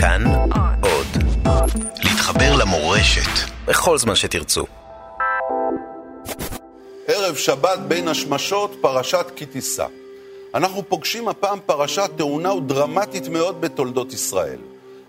כאן עוד. להתחבר למורשת בכל זמן שתרצו. ערב שבת בין השמשות, פרשת כי תישא. אנחנו פוגשים הפעם פרשה טעונה ודרמטית מאוד בתולדות ישראל.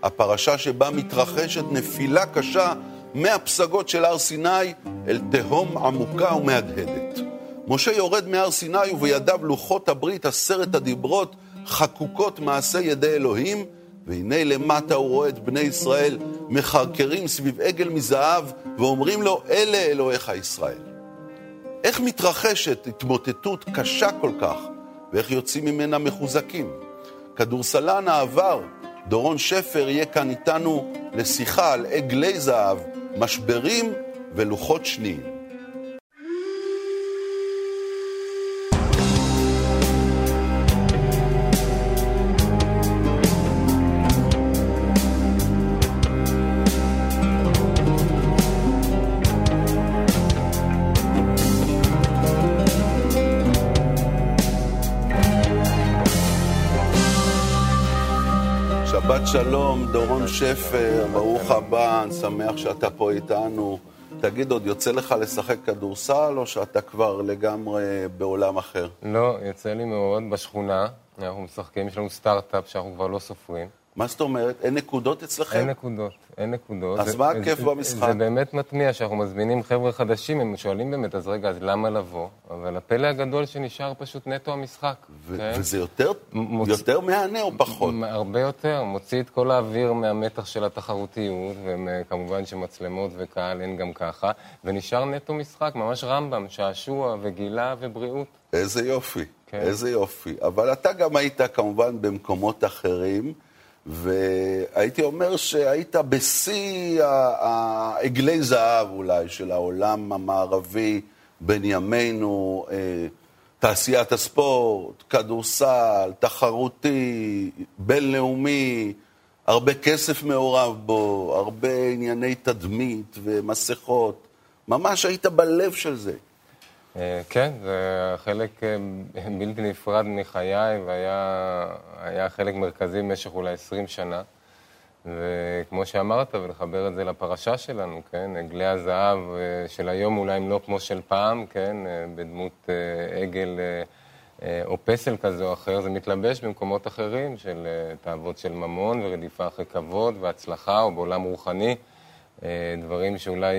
הפרשה שבה מתרחשת נפילה קשה מהפסגות של הר סיני אל תהום עמוקה ומהדהדת. משה יורד מהר סיני ובידיו לוחות הברית, עשרת הדיברות, חקוקות מעשה ידי אלוהים, והנה למטה הוא רואה את בני ישראל מחרקרים סביב עגל מזהב ואומרים לו, אלה אלוהיך ישראל. איך מתרחשת התמוטטות קשה כל כך, ואיך יוצאים ממנה מחוזקים? כדורסלן העבר, דורון שפר, יהיה כאן איתנו לשיחה על עגלי זהב, משברים ולוחות שניים. שלום, דורון שפר, ברוך הבא, אני שמח שאתה פה איתנו. תגיד, עוד יוצא לך לשחק כדורסל, או שאתה כבר לגמרי בעולם אחר? לא, יוצא לי מאוד בשכונה. אנחנו משחקים, יש לנו סטארט-אפ שאנחנו כבר לא סופרים. מה זאת אומרת? אין נקודות אצלכם? אין נקודות, אין נקודות. אז זה- מה זה- הכיף במשחק? זה באמת מתניע, שאנחנו מזמינים חבר'ה חדשים, הם שואלים באמת, אז רגע, אז למה לבוא? אבל הפלא הגדול שנשאר פשוט נטו המשחק. ו- כן? וזה יותר, מוצ- יותר מהנה או פחות? הרבה יותר, מוציא את כל האוויר מהמתח של התחרותיות, וכמובן שמצלמות וקהל אין גם ככה, ונשאר נטו משחק, ממש רמב"ם, שעשוע וגילה ובריאות. איזה יופי, כן. איזה יופי. אבל אתה גם היית כמובן במקומות אחרים, והייתי אומר שהיית בשיא העגלי זהב אולי של העולם המערבי בין ימינו, אה, תעשיית הספורט, כדורסל, תחרותי, בינלאומי, הרבה כסף מעורב בו, הרבה ענייני תדמית ומסכות. ממש היית בלב של זה. אה, כן, זה חלק אה, בלתי נפרד מחיי, והיה היה חלק מרכזי במשך אולי 20 שנה. וכמו שאמרת, ולחבר את זה לפרשה שלנו, כן? עגלי הזהב אה, של היום אולי הם לא כמו של פעם, כן? בדמות עגל או פסל כזה או אחר, זה מתלבש במקומות אחרים של תאוות של ממון ורדיפה אחרי כבוד והצלחה, או בעולם רוחני, דברים שאולי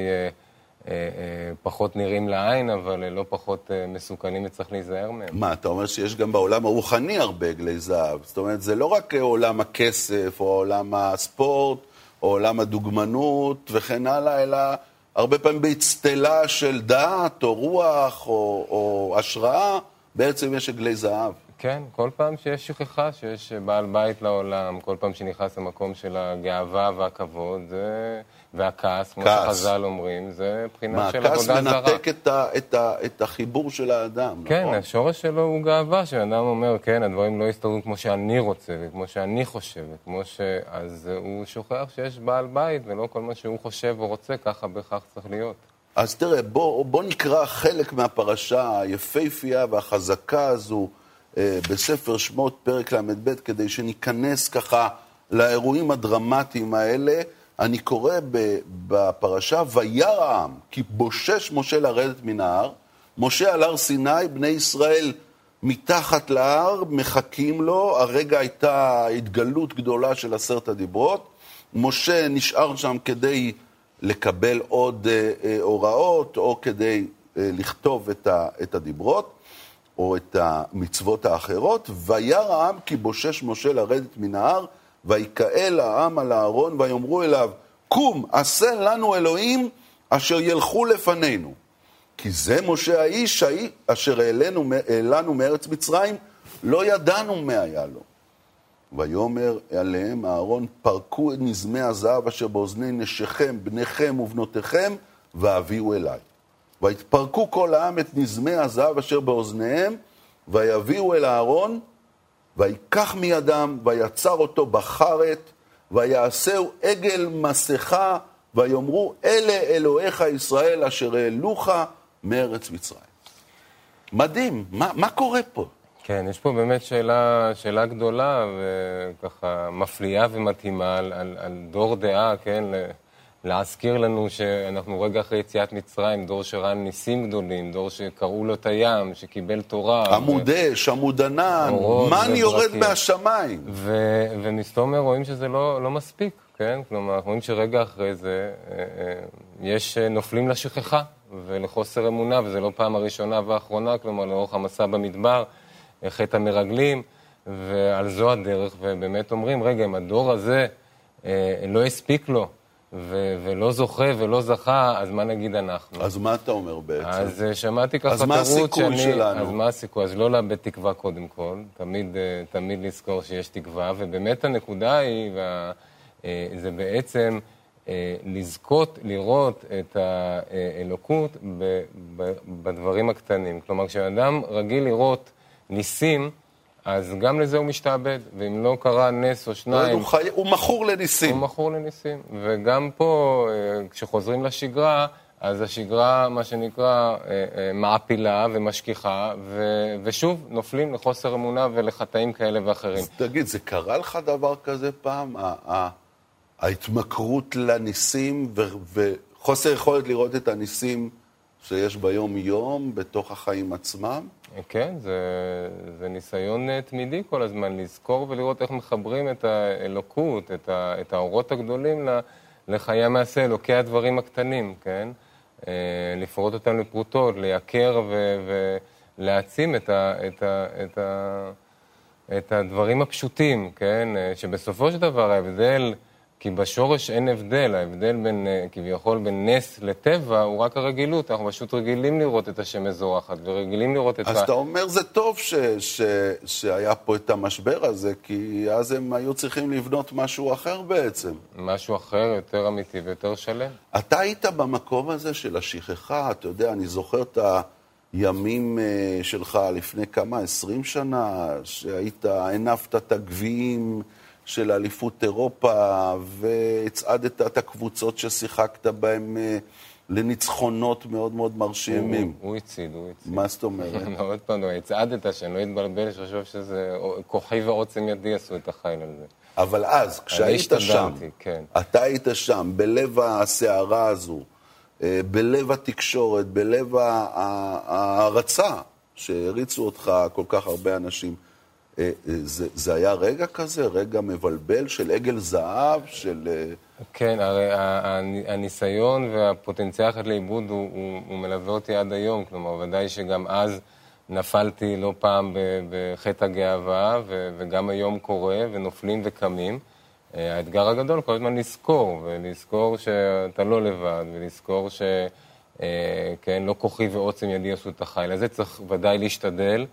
פחות נראים לעין, אבל אה, לא פחות אה, מסוכנים וצריך להיזהר מהם. מה, אתה אומר שיש גם בעולם הרוחני הרבה עגלי זהב. זאת אומרת, זה לא רק אה, עולם הכסף, או עולם הספורט, או עולם הדוגמנות וכן הלאה, אלא הרבה פעמים באצטלה של דעת, או רוח, או, או השראה, בעצם יש עגלי זהב. כן, כל פעם שיש שכחה, שיש בעל בית לעולם, כל פעם שנכנס למקום של הגאווה והכבוד, זה... והכעס, כמו. שחז"ל אומרים, זה בחינה מה, של הכעס עבודה זרה. מנתק את, ה, את, ה, את החיבור של האדם, כן, נכון? השורש שלו הוא גאווה, שאדם אומר, כן, הדברים לא יסתדרו כמו שאני רוצה, וכמו שאני חושב, וכמו ש... אז הוא שוכח שיש בעל בית, ולא כל מה שהוא חושב או רוצה, ככה בהכרח צריך להיות. אז תראה, בוא, בוא נקרא חלק מהפרשה היפהפייה והחזקה הזו אה, בספר שמות, פרק ל"ב, כדי שניכנס ככה לאירועים הדרמטיים האלה. אני קורא בפרשה, וירא העם, כי בושש משה לרדת מן ההר. משה על הר סיני, בני ישראל מתחת להר, מחכים לו. הרגע הייתה התגלות גדולה של עשרת הדיברות. משה נשאר שם כדי לקבל עוד אה, אה, הוראות, או כדי אה, לכתוב את, ה, את הדיברות, או את המצוות האחרות. וירא העם כי בושש משה לרדת מן ההר, ויקהל העם על הארון, ויאמרו אליו, קום, עשה לנו אלוהים אשר ילכו לפנינו. כי זה משה האיש אשר העלינו, העלנו מארץ מצרים, לא ידענו מה היה לו. ויאמר עליהם אהרון, פרקו את נזמי הזהב אשר באוזני נשיכם, בניכם ובנותיכם, והביאו אליי. ויתפרקו כל העם את נזמי הזהב אשר באוזניהם, ויביאו אל אהרון, ויקח מידם, ויצר אותו בחרת, ויעשהו עגל מסכה, ויאמרו, אלה אלוהיך ישראל אשר העלוך מארץ מצרים. מדהים, מה, מה קורה פה? כן, יש פה באמת שאלה, שאלה גדולה וככה מפליאה ומתאימה על, על, על דור דעה, כן? להזכיר לנו שאנחנו רגע אחרי יציאת מצרים, דור שראה ניסים גדולים, דור שקראו לו את הים, שקיבל תורה. עמוד אש, עמוד ענן, מן יורד מהשמיים. ו- ומסתומר רואים שזה לא, לא מספיק, כן? כלומר, אנחנו רואים שרגע אחרי זה אה, אה, יש אה, נופלים לשכחה ולחוסר אמונה, וזו לא פעם הראשונה והאחרונה, כלומר, לאורך המסע במדבר, חטא המרגלים, ועל זו הדרך, ובאמת אומרים, רגע, אם הדור הזה לא הספיק לו, ו- ולא זוכה ולא זכה, אז מה נגיד אנחנו? אז מה אתה אומר בעצם? אז uh, שמעתי ככה תירוץ שאני... אז מה הסיכוי שלנו? אז מה הסיכוי? אז לא לאבד תקווה קודם כל, תמיד, uh, תמיד לזכור שיש תקווה, ובאמת הנקודה היא, וה, uh, זה בעצם לזכות לראות את האלוקות ב- ב- בדברים הקטנים. כלומר, כשאדם רגיל לראות ניסים, אז גם לזה הוא משתעבד, ואם לא קרה נס או שניים... הוא, חי... הוא מכור לניסים. הוא מכור לניסים. וגם פה, אה, כשחוזרים לשגרה, אז השגרה, מה שנקרא, אה, אה, מעפילה ומשכיחה, ו... ושוב, נופלים לחוסר אמונה ולחטאים כאלה ואחרים. אז תגיד, זה קרה לך דבר כזה פעם? ההתמכרות לניסים ו... וחוסר יכולת לראות את הניסים שיש ביום-יום, בתוך החיים עצמם? כן, זה, זה ניסיון אה, תמידי כל הזמן, לזכור ולראות איך מחברים את האלוקות, את, ה, את האורות הגדולים לחיי המעשה, אלוקי הדברים הקטנים, כן? אה, לפרוט אותם לפרוטות, לייקר ו, ולהעצים את, ה, את, ה, את, ה, את הדברים הפשוטים, כן? אה, שבסופו של דבר ההבדל... כי בשורש אין הבדל, ההבדל בין, אה, כביכול בין נס לטבע הוא רק הרגילות, אנחנו פשוט רגילים לראות את השמש זורחת ורגילים לראות את אז ה... אז אתה אומר זה טוב ש, ש, שהיה פה את המשבר הזה, כי אז הם היו צריכים לבנות משהו אחר בעצם. משהו אחר, יותר אמיתי ויותר שלם. אתה היית במקום הזה של השכחה, אתה יודע, אני זוכר את הימים אה, שלך לפני כמה, עשרים שנה, שהיית, הנפת את הגביעים. של אליפות אירופה, והצעדת את הקבוצות ששיחקת בהן אה, לניצחונות מאוד מאוד מרשימים. הוא הצעיד, הוא הצעיד. מה זאת אומרת? עוד פעם, הצעדת, שאני לא אתבלבל, שחשוב שזה כוחי ועוצם ידי עשו את החיל על זה. אבל אז, כשהיית שם, כן. אתה היית שם, בלב הסערה הזו, אה, בלב התקשורת, בלב ההערצה שהריצו אותך כל כך הרבה אנשים. אה, אה, זה, זה היה רגע כזה, רגע מבלבל של עגל זהב, של... אה, כן, הרי הניסיון והפוטנציאל ללכת לאיבוד הוא, הוא, הוא מלווה אותי עד היום, כלומר, ודאי שגם אז נפלתי לא פעם בחטא הגאווה, וגם היום קורה, ונופלים וקמים. האתגר הגדול כל הזמן לזכור, ולזכור שאתה לא לבד, ולזכור ש... כן, לא כוחי ועוצם ידי עשו את החיל. לזה צריך ודאי להשתדל.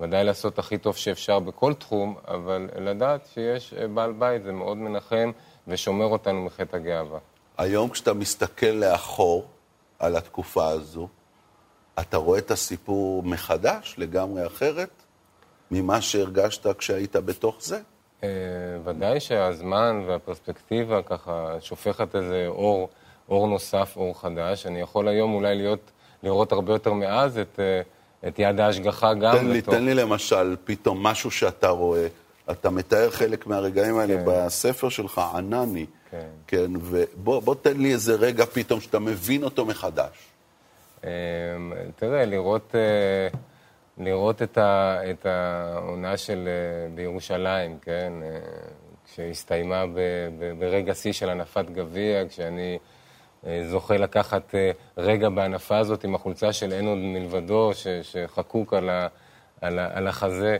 ודאי לעשות הכי טוב שאפשר בכל תחום, אבל לדעת שיש אה, בעל בית זה מאוד מנחם ושומר אותנו מחטא הגאווה. היום כשאתה מסתכל לאחור על התקופה הזו, אתה רואה את הסיפור מחדש, לגמרי אחרת, ממה שהרגשת כשהיית בתוך זה? אה, ודאי שהזמן והפרספקטיבה ככה שופכת איזה אור, אור נוסף, אור חדש. אני יכול היום אולי להיות, לראות הרבה יותר מאז את... אה, את יד ההשגחה גם. תן לי, לתוך... תן לי למשל פתאום משהו שאתה רואה. אתה מתאר חלק מהרגעים האלה כן. בספר שלך, ענני. כן. כן, ובוא תן לי איזה רגע פתאום שאתה מבין אותו מחדש. אמ, תראה, לראות, אה, לראות את, ה, את העונה של אה, בירושלים, כן? אה, כשהסתיימה ברגע שיא של הנפת גביע, כשאני... אה, זוכה לקחת אה, רגע בהנפה הזאת עם החולצה של אין עוד מלבדו, שחקוק על, ה, על, ה, על החזה.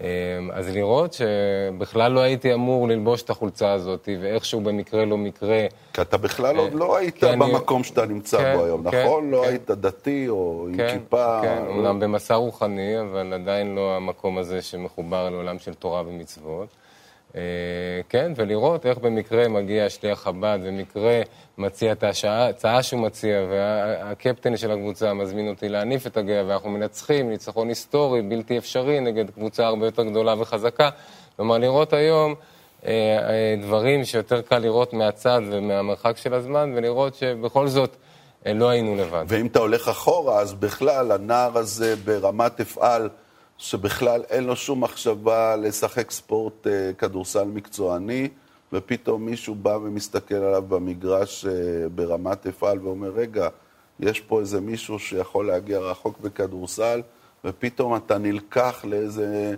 אה, אז לראות שבכלל לא הייתי אמור ללבוש את החולצה הזאת, ואיכשהו במקרה לא מקרה. כי אתה בכלל עוד לא היית במקום. שאתה נמצא כן, בו היום, כן, נכון? לא כן. לא היית דתי או עם כיפה. כן, אומנם במסע רוחני, אבל עדיין לא המקום הזה שמחובר לעולם של תורה ומצוות. אה, כן, ולראות איך במקרה מגיע שליח חב"ד, במקרה מציע את ההצעה שהוא מציע, והקפטן של הקבוצה מזמין אותי להניף את הגאה, ואנחנו מנצחים, ניצחון היסטורי, בלתי אפשרי, נגד קבוצה הרבה יותר גדולה וחזקה. כלומר, לראות היום אה, אה, דברים שיותר קל לראות מהצד ומהמרחק של הזמן, ולראות שבכל זאת לא היינו לבד. ואם אתה הולך אחורה, אז בכלל, הנער הזה ברמת אפעל, שבכלל אין לו שום מחשבה לשחק ספורט אה, כדורסל מקצועני, ופתאום מישהו בא ומסתכל עליו במגרש אה, ברמת אפעל ואומר, רגע, יש פה איזה מישהו שיכול להגיע רחוק בכדורסל, ופתאום אתה נלקח לאיזה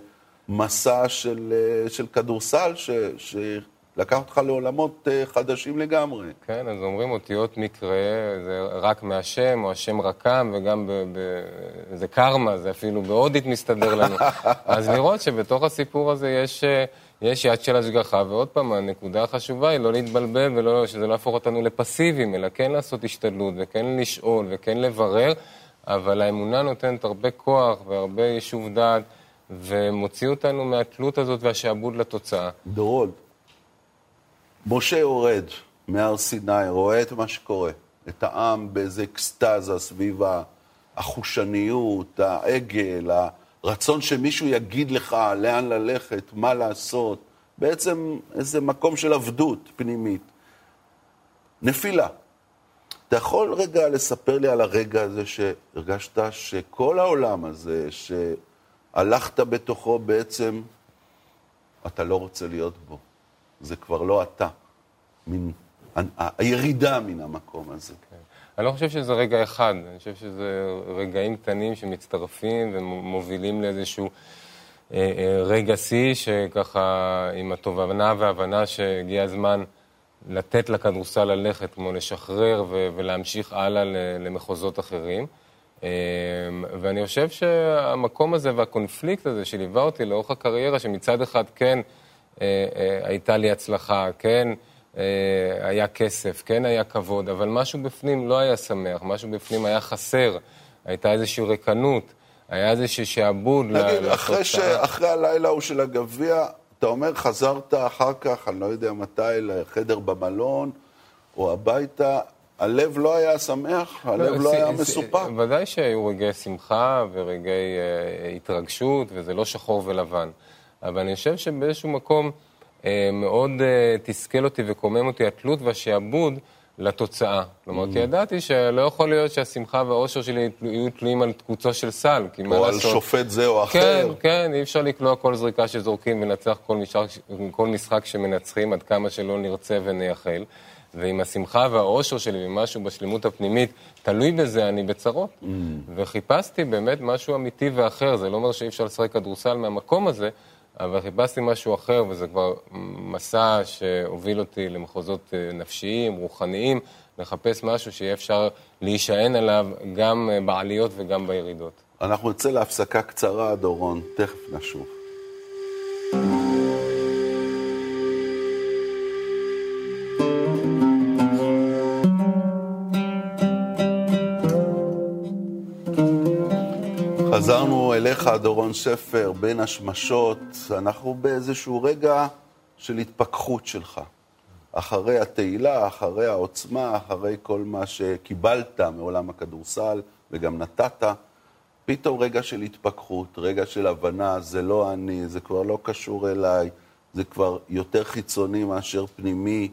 מסע של, אה, של כדורסל ש, שלקח אותך לעולמות אה, חדשים לגמרי. כן, אז אומרים אותיות מקרה, זה רק מהשם, או השם רקם, וגם ב, ב, זה קרמה, זה אפילו בהודית מסתדר לנו. אז לראות שבתוך הסיפור הזה יש... אה, יש יד של השגחה, ועוד פעם, הנקודה החשובה היא לא להתבלבל ושזה לא יהפוך אותנו לפסיביים, אלא כן לעשות השתדלות, וכן לשאול, וכן לברר, אבל האמונה נותנת הרבה כוח והרבה יישוב דעת, ומוציא אותנו מהתלות הזאת והשעבוד לתוצאה. דורון, משה יורד מהר סיני, רואה את מה שקורה, את העם באיזה אקסטזה סביב החושניות, העגל, רצון שמישהו יגיד לך לאן ללכת, מה לעשות, בעצם איזה מקום של עבדות פנימית. נפילה. אתה יכול רגע לספר לי על הרגע הזה שהרגשת שכל העולם הזה, שהלכת בתוכו בעצם, אתה לא רוצה להיות בו. זה כבר לא אתה. מין, הירידה מן המקום הזה. כן. אני לא חושב שזה רגע אחד, אני חושב שזה רגעים קטנים שמצטרפים ומובילים לאיזשהו אה, אה, רגע שיא, שככה עם התובנה וההבנה שהגיע הזמן לתת לכדורסל ללכת, כמו לשחרר ו- ולהמשיך הלאה למחוזות אחרים. אה, ואני חושב שהמקום הזה והקונפליקט הזה שליווה אותי לאורך הקריירה, שמצד אחד כן הייתה לי הצלחה, כן, אה, היה כסף, כן היה כבוד, אבל משהו בפנים לא היה שמח, משהו בפנים היה חסר, הייתה איזושהי ריקנות, היה איזשהו שעבוד לתוצאה. נגיד, אחרי, ש... אחרי הלילה ההוא של הגביע, אתה אומר, חזרת אחר כך, אני לא יודע מתי, לחדר במלון או הביתה, הלב לא היה שמח, הלב לא, לא היה מסופק. ודאי שהיו רגעי שמחה ורגעי uh, התרגשות, וזה לא שחור ולבן. אבל אני חושב שבאיזשהו מקום... אה, מאוד אה, תסכל אותי וקומם אותי התלות והשעבוד לתוצאה. כלומר, כי mm. ידעתי שלא יכול להיות שהשמחה והאושר שלי יהיו תלויים על קוצו של סל, כי מה לעשות... או על שופט זה או אחר. כן, כן, אי אפשר לקלוע כל זריקה שזורקים ולנצח כל, כל משחק שמנצחים עד כמה שלא נרצה ונייחל. ואם השמחה והאושר שלי ומשהו בשלמות הפנימית תלוי בזה, אני בצרות. Mm. וחיפשתי באמת משהו אמיתי ואחר. זה לא אומר שאי אפשר לשחק כדורסל מהמקום הזה, אבל חיפשתי משהו אחר, וזה כבר מסע שהוביל אותי למחוזות אה, נפשיים, רוחניים, לחפש משהו שיהיה אפשר להישען עליו גם אה, בעליות וגם בירידות. אנחנו נצא להפסקה קצרה, דורון, תכף נשוב. אליך, דורון שפר, בין השמשות. אנחנו באיזשהו רגע של התפכחות שלך. אחרי התהילה, אחרי העוצמה, אחרי כל מה שקיבלת מעולם הכדורסל וגם נתת, פתאום רגע של התפכחות, רגע של הבנה, זה לא אני, זה כבר לא קשור אליי, זה כבר יותר חיצוני מאשר פנימי,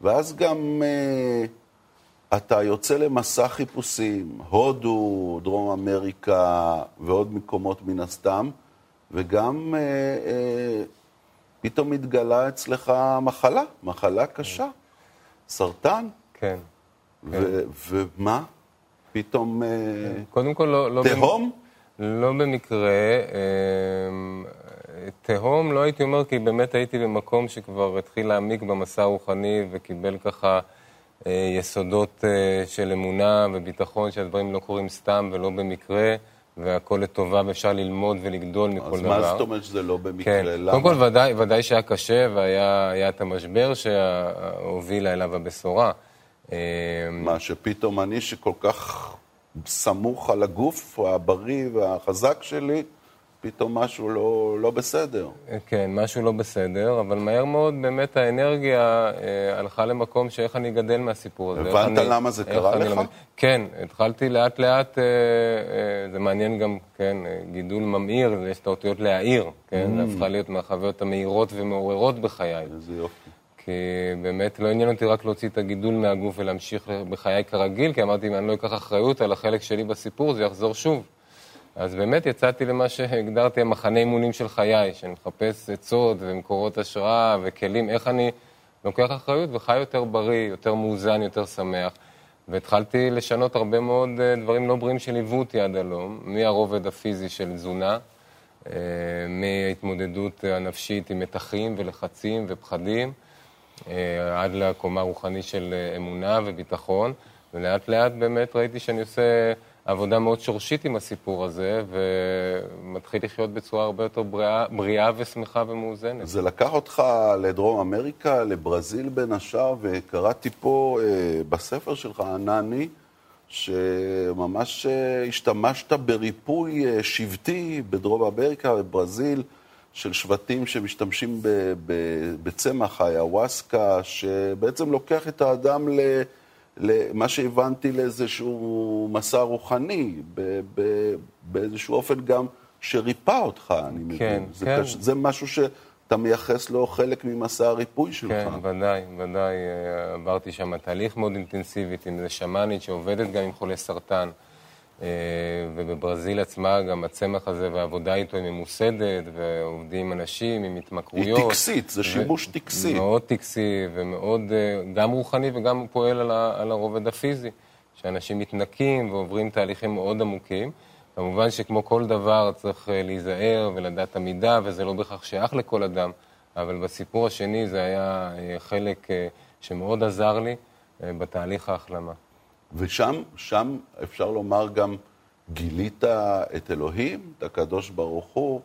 ואז גם... אה, אתה יוצא למסע חיפושים, הודו, דרום אמריקה ועוד מקומות מן הסתם, וגם אה, אה, פתאום מתגלה אצלך מחלה, מחלה קשה, סרטן. כן. כן. ומה? פתאום אה, קודם כל לא... לא תהום? לא במקרה. אה, תהום לא הייתי אומר, כי באמת הייתי במקום שכבר התחיל להעמיק במסע הרוחני וקיבל ככה... אה, יסודות אה, של אמונה וביטחון שהדברים לא קורים סתם ולא במקרה, והכל לטובה ואפשר ללמוד ולגדול מכל אז דבר. אז מה זאת אומרת שזה לא במקרה? כן. למה? קודם כל, ודאי, ודאי שהיה קשה והיה את המשבר שהובילה אליו הבשורה. אה, מה, שפתאום אני שכל כך סמוך על הגוף הבריא והחזק שלי, פתאום משהו לא, לא בסדר. כן, משהו לא בסדר, אבל מהר מאוד באמת האנרגיה אה, הלכה למקום שאיך אני גדל מהסיפור הזה. הבנת אני, למה זה קרה לך? למד... כן, התחלתי לאט לאט, אה, אה, זה מעניין גם, כן, אה, גידול ממאיר, יש את האותיות להעיר, כן, mm. זה הפכה להיות מהחוויות המהירות ומעוררות בחיי. איזה יופי. כי באמת לא עניין אותי רק להוציא את הגידול מהגוף ולהמשיך בחיי כרגיל, כי אמרתי, אם אני לא אקח אחריות על החלק שלי בסיפור, זה יחזור שוב. אז באמת יצאתי למה שהגדרתי המחנה אימונים של חיי, שאני מחפש עצות ומקורות השראה וכלים, איך אני לוקח אחריות וחי יותר בריא, יותר מאוזן, יותר שמח. והתחלתי לשנות הרבה מאוד אה, דברים לא בריאים שליוו אותי עד הלום, מהרובד הפיזי של תזונה, אה, מההתמודדות הנפשית עם מתחים ולחצים ופחדים, אה, עד לקומה רוחנית של אמונה וביטחון, ולאט לאט באמת ראיתי שאני עושה עבודה מאוד שורשית עם הסיפור הזה, ומתחיל לחיות בצורה הרבה יותר בריאה, בריאה ושמחה ומאוזנת. זה לקח אותך לדרום אמריקה, לברזיל בין השאר, וקראתי פה אה, בספר שלך, ענני, שממש אה, השתמשת בריפוי אה, שבטי בדרום אמריקה ובברזיל. של שבטים שמשתמשים בצמח האיוואסקה, שבעצם לוקח את האדם ל... למה שהבנתי לאיזשהו מסע רוחני, באיזשהו אופן גם שריפא אותך, אני מבין. כן, זה כן. קש... זה משהו שאתה מייחס לו חלק ממסע הריפוי שלך. כן, ודאי, ודאי. עברתי שם תהליך מאוד אינטנסיבי עם איזה שמאנית שעובדת גם עם חולי סרטן. אה, ובברזיל עצמה גם הצמח הזה והעבודה איתו היא ממוסדת, ועובדים עם אנשים עם התמכרויות. היא טקסית, זה שימוש טקסי. מאוד טקסי ומאוד אה, גם רוחני וגם פועל על, על הרובד הפיזי, שאנשים מתנקים ועוברים תהליכים מאוד עמוקים. כמובן שכמו כל דבר צריך אה, להיזהר ולדעת עמידה, וזה לא בהכרח שייך לכל אדם, אבל בסיפור השני זה היה חלק שמאוד עזר לי בתהליך ההחלמה. ושם, שם אפשר לומר גם גילית את אלוהים, את הקדוש ברוך הוא,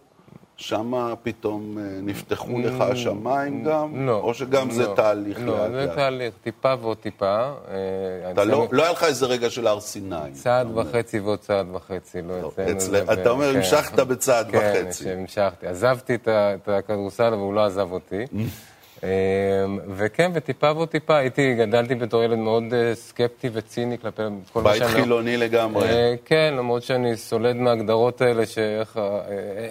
שם פתאום אה, נפתחו לך mm, השמיים גם? לא. או שגם לא, זה תהליך לא, לאט לאט? לא, זה תהליך, טיפה ועוד טיפה. אה, אתה לא, לא היה לך איזה רגע של הר סיני. צעד וחצי ועוד צעד וחצי, לא אצלנו. אתה אומר, כן. המשכת בצעד וחצי. כן, המשכתי. עזבתי את הכדורסל, אבל הוא לא עזב אותי. אמ, וכן, וטיפה ועוד טיפה, הייתי, גדלתי בתור ילד מאוד אה, סקפטי וציני כלפי כל מה שאני... בית חילוני לגמרי. אה, כן, למרות שאני סולד מההגדרות האלה שאיך... אה,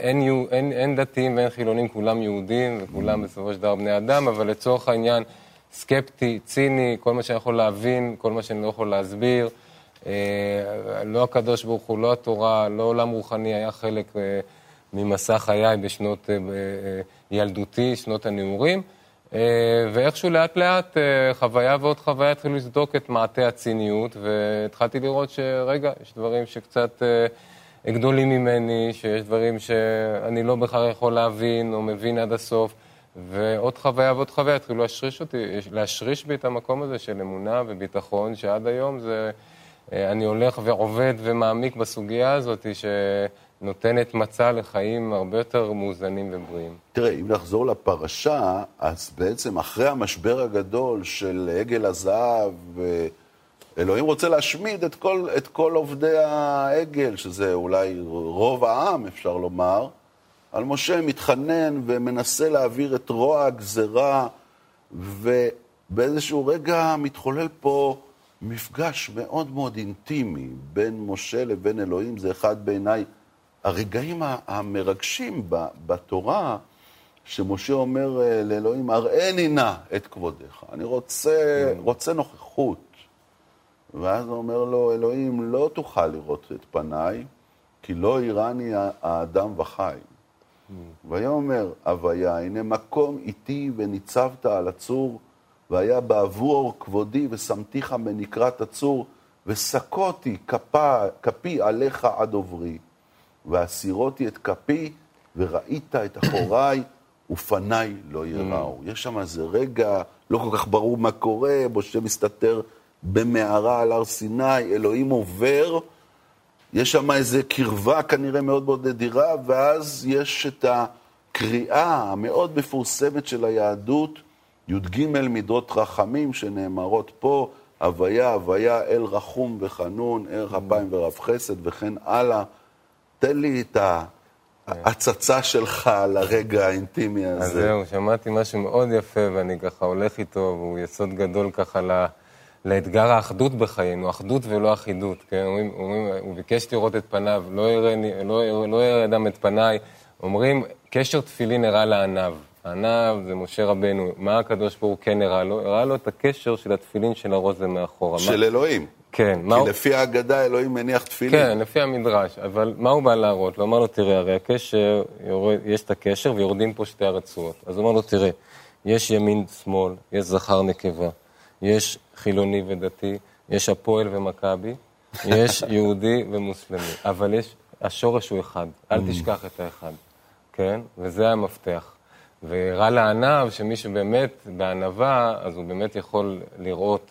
אין, אין, אין דתיים ואין חילונים, כולם יהודים, וכולם mm. בסופו של דבר בני אדם, אבל לצורך העניין, סקפטי, ציני, כל מה שאני יכול להבין, כל מה שאני לא יכול להסביר. לא הקדוש ברוך הוא, לא התורה, לא עולם רוחני, היה חלק ממסע חיי בשנות ילדותי, שנות הנעורים. אה, ואיכשהו לאט לאט אה, חוויה ועוד חוויה התחילו לסדוק את מעטה הציניות, והתחלתי לראות שרגע, יש דברים שקצת אה, גדולים ממני, שיש דברים שאני לא בכלל יכול להבין או מבין עד הסוף, ועוד חוויה ועוד חוויה התחילו להשריש אותי, להשריש בי את המקום הזה של אמונה וביטחון, שעד היום זה, אני הולך ועובד ומעמיק בסוגיה הזאת, ש... נותנת מצע לחיים הרבה יותר מאוזנים ובריאים. תראה, אם נחזור לפרשה, אז בעצם אחרי המשבר הגדול של עגל הזהב, אלוהים רוצה להשמיד את כל, את כל עובדי העגל, שזה אולי רוב העם, אפשר לומר, על משה מתחנן ומנסה להעביר את רוע הגזרה, ובאיזשהו רגע מתחולל פה מפגש מאוד מאוד אינטימי בין משה לבין אלוהים, זה אחד בעיניי הרגעים המרגשים בתורה, שמשה אומר אה, לאלוהים, הראני נא את כבודך. אני רוצה, רוצה נוכחות. ואז הוא אומר לו, אלוהים, לא תוכל לראות את פניי, כי לא יראני האדם וחי. ויאמר אביה, הנה מקום איתי וניצבת על הצור, והיה בעבור כבודי ושמתיך מנקרת הצור, וסקותי כפי עליך עד עוברי. והסירותי את כפי, וראית את אחוריי, ופניי לא יראו. Mm. יש שם איזה רגע, לא כל כך ברור מה קורה, משה מסתתר במערה על הר סיני, אלוהים עובר, יש שם איזה קרבה כנראה מאוד מאוד נדירה, ואז יש את הקריאה המאוד מפורסמת של היהדות, י"ג מידות רחמים שנאמרות פה, הוויה, הוויה, אל רחום וחנון, ערך אפיים ורב חסד וכן הלאה. תן לי את ההצצה שלך על הרגע האינטימי הזה. אז זהו, שמעתי משהו מאוד יפה, ואני ככה הולך איתו, והוא יסוד גדול ככה ל... לאתגר האחדות בחיינו, אחדות ולא אחידות, כן? אומרים, אומרים, הוא ביקש לראות את פניו, לא יראה, לא, לא יראה אדם את פניי. אומרים, קשר תפילין הראה לעניו. העניו זה משה רבנו. מה הקדוש ברוך הוא כן הראה לו? הראה לו את הקשר של התפילין של הרוזן מאחורה. של מה... אלוהים. כן. כי הוא... לפי ההגדה אלוהים מניח תפילין. כן, לפי המדרש. אבל מה הוא בא להראות? הוא אמר לו, תראה, הרי הקשר, יורד, יש את הקשר ויורדים פה שתי הרצועות. אז הוא אמר לו, תראה, יש ימין-שמאל, יש זכר-נקבה, יש חילוני ודתי, יש הפועל ומכבי, יש יהודי ומוסלמי. אבל יש, השורש הוא אחד, אל mm. תשכח את האחד, כן? וזה המפתח. והראה לענב שמי שבאמת בענווה, אז הוא באמת יכול לראות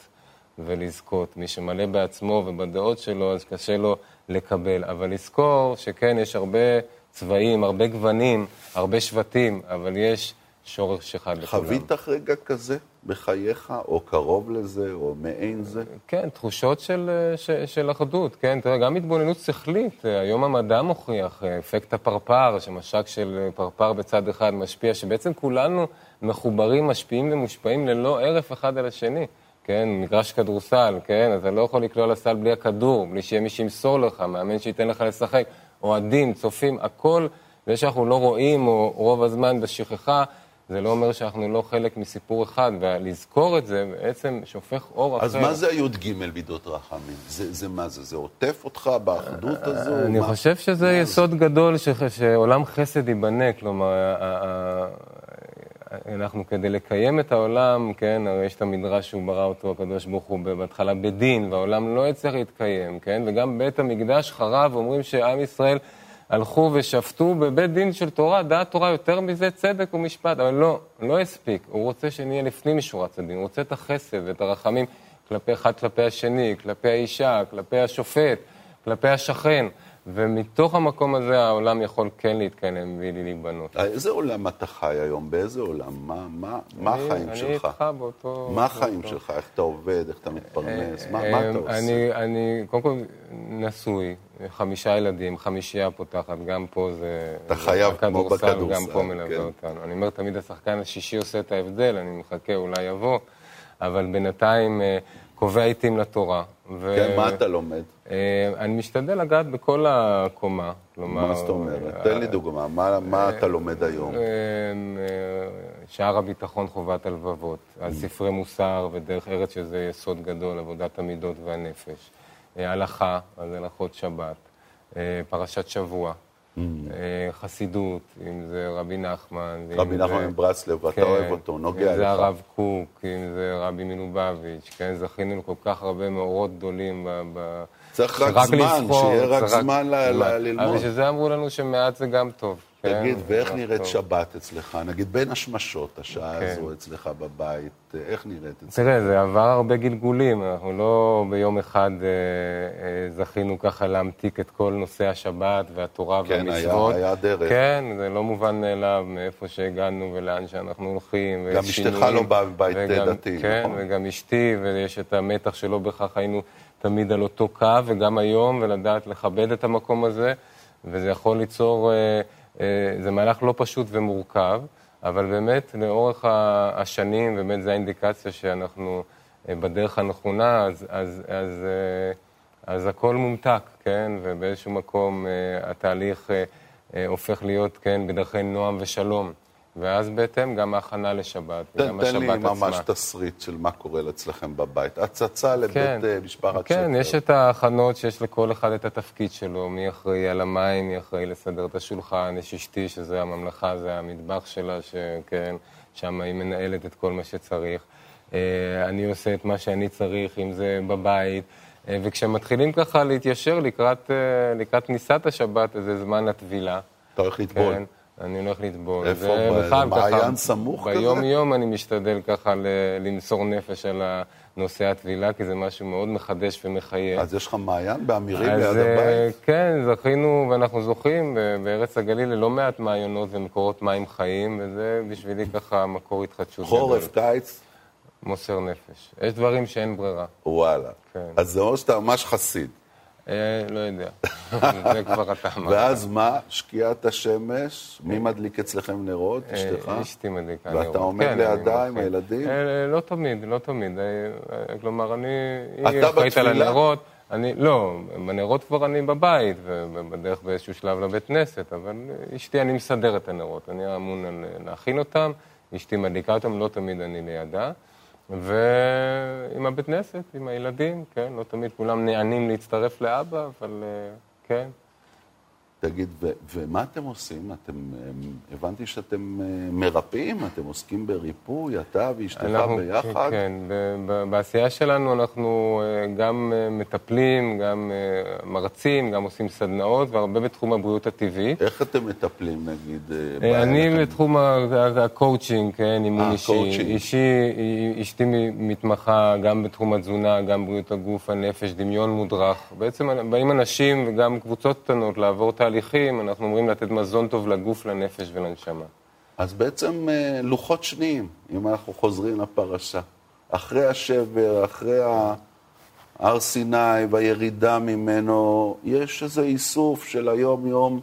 ולזכות. מי שמלא בעצמו ובדעות שלו, אז קשה לו לקבל. אבל לזכור שכן, יש הרבה צבעים, הרבה גוונים, הרבה שבטים, אבל יש שורש אחד לכולם. חווית רגע כזה בחייך, או קרוב לזה, או מעין זה? כן, תחושות של, של, של אחדות, כן. תראה, גם התבוננות שכלית, היום המדע מוכיח, אפקט הפרפר, שמשק של פרפר בצד אחד משפיע, שבעצם כולנו מחוברים, משפיעים ומושפעים ללא הרף אחד על השני. כן, מגרש כדורסל, כן, אתה לא יכול לקלוע לסל בלי הכדור, בלי שיהיה מי שימסור לך, מאמן שייתן לך לשחק, אוהדים, צופים, הכל, זה שאנחנו לא רואים, או רוב הזמן בשכחה, זה לא אומר שאנחנו לא חלק מסיפור אחד, ולזכור את זה בעצם שופך אור אחר. אז מה זה הי"ג מידות רחמים? זה, זה מה זה? זה עוטף אותך באחדות הזו? אני מה? חושב שזה יסוד זה? גדול, ש, שעולם חסד ייבנה, כלומר, אנחנו כדי לקיים את העולם, כן, הרי יש את המדרש שהוא ברא אותו, הקדוש ברוך הוא, בהתחלה בדין, והעולם לא יצטרך להתקיים, כן, וגם בית המקדש חרב, אומרים שעם ישראל הלכו ושפטו בבית דין של תורה, דעת תורה יותר מזה צדק ומשפט, אבל לא, לא הספיק, הוא רוצה שנהיה לפנים משורת הדין, הוא רוצה את החסד ואת הרחמים כלפי אחד כלפי השני, כלפי האישה, כלפי השופט, כלפי השכן. ומתוך המקום הזה העולם יכול כן להתקיים ולהיבנות. אה, איזה עולם אתה חי היום? באיזה עולם? מה, מה, מה החיים אני שלך? אני איתך באותו... מה החיים שלך? איך אתה עובד? איך אתה מתפרנס? מה, מה אתה עושה? אני, אני קודם כל נשוי, חמישה ילדים, חמישייה פותחת, גם פה זה... אתה חייב כמו בכדורסל. גם פה מלווה כן. אותנו. אני אומר תמיד השחקן השישי עושה את ההבדל, אני מחכה, אולי יבוא, אבל בינתיים אה, קובע עיתים לתורה. ו... כן, מה אתה לומד? אה, אני משתדל לגעת בכל הקומה. כלומר... מה זאת אומרת? תן לי דוגמה, מה, מה אה, אתה לומד היום? אה, שער הביטחון חובת הלבבות, על ספרי מוסר ודרך ארץ שזה יסוד גדול, עבודת המידות והנפש. הלכה, על הלכות שבת, פרשת שבוע. אה, חסידות, אם זה רבי נחמן. רבי נחמן מברסלב, ואתה כן, אוהב אותו, נוגע לך. אם זה הרב קוק, אם זה רבי מלובביץ', כן, זכינו לכל כך הרבה מאורות גדולים ב... צריך רק זמן, שיהיה רק זמן ללמוד. אבל בשביל זה אמרו לנו שמעט זה גם טוב. תגיד, כן, ואיך נראית טוב. שבת אצלך? נגיד בין השמשות, השעה כן. הזו אצלך בבית, איך נראית אצלך? תראה, זה עבר הרבה גלגולים, אנחנו לא ביום אחד אה, אה, זכינו ככה להמתיק את כל נושא השבת והתורה כן, והמצוות. כן, היה, היה דרך. כן, זה לא מובן מאליו מאיפה שהגענו ולאן שאנחנו הולכים. גם אשתך לא באה מבית דתי, כן, נכון? כן, וגם אשתי, ויש את המתח שלא בכך היינו תמיד על אותו קו, וגם היום, ולדעת לכבד את המקום הזה, וזה יכול ליצור... אה, אה, זה מהלך לא פשוט ומורכב, אבל באמת לאורך השנים, באמת זו האינדיקציה שאנחנו אה, בדרך הנכונה, אז, אז, אז, אה, אז הכל מומתק, כן? ובאיזשהו מקום התהליך הופך להיות, כן, בדרכי נועם ושלום. ואז בהתאם גם ההכנה לשבת, וגם השבת עצמה. תן לי ממש תסריט של מה קורה אצלכם בבית. הצצה לבית כן, משפחת כן, שקר. כן, יש את ההכנות שיש לכל אחד את התפקיד שלו, מי אחראי על המים, מי אחראי לסדר את השולחן, יש אשתי, שזה הממלכה, זה המטבח שלה, שכן, שם היא מנהלת את כל מה שצריך. אני עושה את מה שאני צריך, אם זה בבית. וכשמתחילים ככה להתיישר לקראת, לקראת כניסת השבת, איזה זמן הטבילה. אתה הולך לטבול. כן, אני הולך לטבול. איפה? במעיין סמוך כזה? ביום-יום אני משתדל ככה למסור נפש על נושא הטבילה, כי זה משהו מאוד מחדש ומחייב. אז יש לך מעיין באמירים ליד הבית? אה, כן, זכינו ואנחנו זוכים בארץ הגליל ללא מעט מעיינות ומקורות מים חיים, וזה בשבילי ככה מקור התחדשות. חורף, קיץ? מוסר נפש. יש דברים שאין ברירה. וואלה. כן. אז זה אומר שאתה ממש חסיד. אה, לא יודע, זה כבר אתה אמרת. ואז מה? שקיעת השמש, מי מדליק אצלכם נרות? אה, אשתך? אשתי מדליקה נרות. ואתה עומד כן, לידה עם הילדים? אה, לא תמיד, לא תמיד. כלומר, אני... על הנרות. אני, לא, בנרות כבר אני בבית, ובדרך באיזשהו שלב לבית כנסת, אבל אשתי, אני מסדר את הנרות. אני אמון על להכין אותם, אשתי מדליקה אותם, לא תמיד אני לידה. ועם הבית כנסת, עם הילדים, כן, לא תמיד כולם נענים להצטרף לאבא, אבל כן. תגיד, ו- ומה אתם עושים? אתם, הבנתי שאתם מרפאים, אתם עוסקים בריפוי, אתה ואשתך אנחנו, ביחד? כן, ב- בעשייה שלנו אנחנו גם מטפלים, גם מרצים, גם עושים סדנאות, והרבה בתחום הבריאות הטבעית. איך אתם מטפלים, נגיד? אני בתחום הקואוצ'ינג, כן, אימון אישי. אישי, אשתי מתמחה גם בתחום התזונה, גם בריאות הגוף, הנפש, דמיון מודרך. בעצם באים אנשים וגם קבוצות קטנות לעבור את תהליכים, אנחנו אומרים לתת מזון טוב לגוף, לנפש ולנשמה. אז בעצם אה, לוחות שניים, אם אנחנו חוזרים לפרשה. אחרי השבר, אחרי הר סיני והירידה ממנו, יש איזה איסוף של היום-יום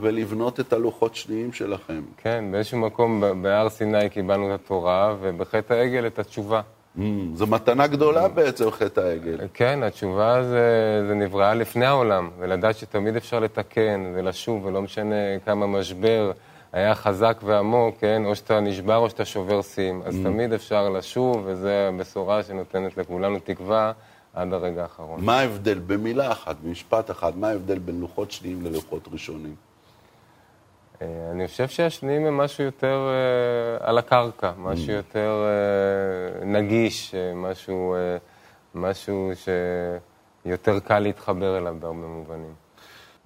ולבנות את הלוחות שניים שלכם. כן, באיזשהו מקום בהר סיני קיבלנו את התורה, ובחטא העגל את התשובה. Mm, זו מתנה גדולה בעצם, חטא העגל. כן, התשובה זה, זה נבראה לפני העולם, ולדעת שתמיד אפשר לתקן ולשוב, ולא משנה כמה משבר היה חזק ועמוק, כן? או שאתה נשבר או שאתה שובר שיאים. אז mm. תמיד אפשר לשוב, וזו הבשורה שנותנת לכולנו תקווה עד הרגע האחרון. מה ההבדל, במילה אחת, במשפט אחד, מה ההבדל בין לוחות שניים ללוחות ראשונים? אה, אני חושב שהשניים הם משהו יותר uh, על הקרקע, משהו mm. יותר uh, נגיש, משהו, uh, משהו שיותר קל להתחבר אליו בהרבה מובנים.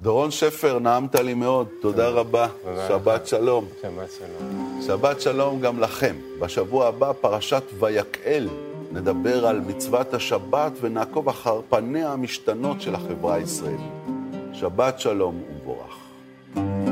דורון שפר, נעמת לי מאוד, תודה רבה. שבת שלום. שבת שלום. שבת שלום גם לכם. בשבוע הבא, פרשת ויקהל, נדבר על מצוות השבת ונעקוב אחר פניה המשתנות של החברה הישראלית. שבת שלום ומבורך.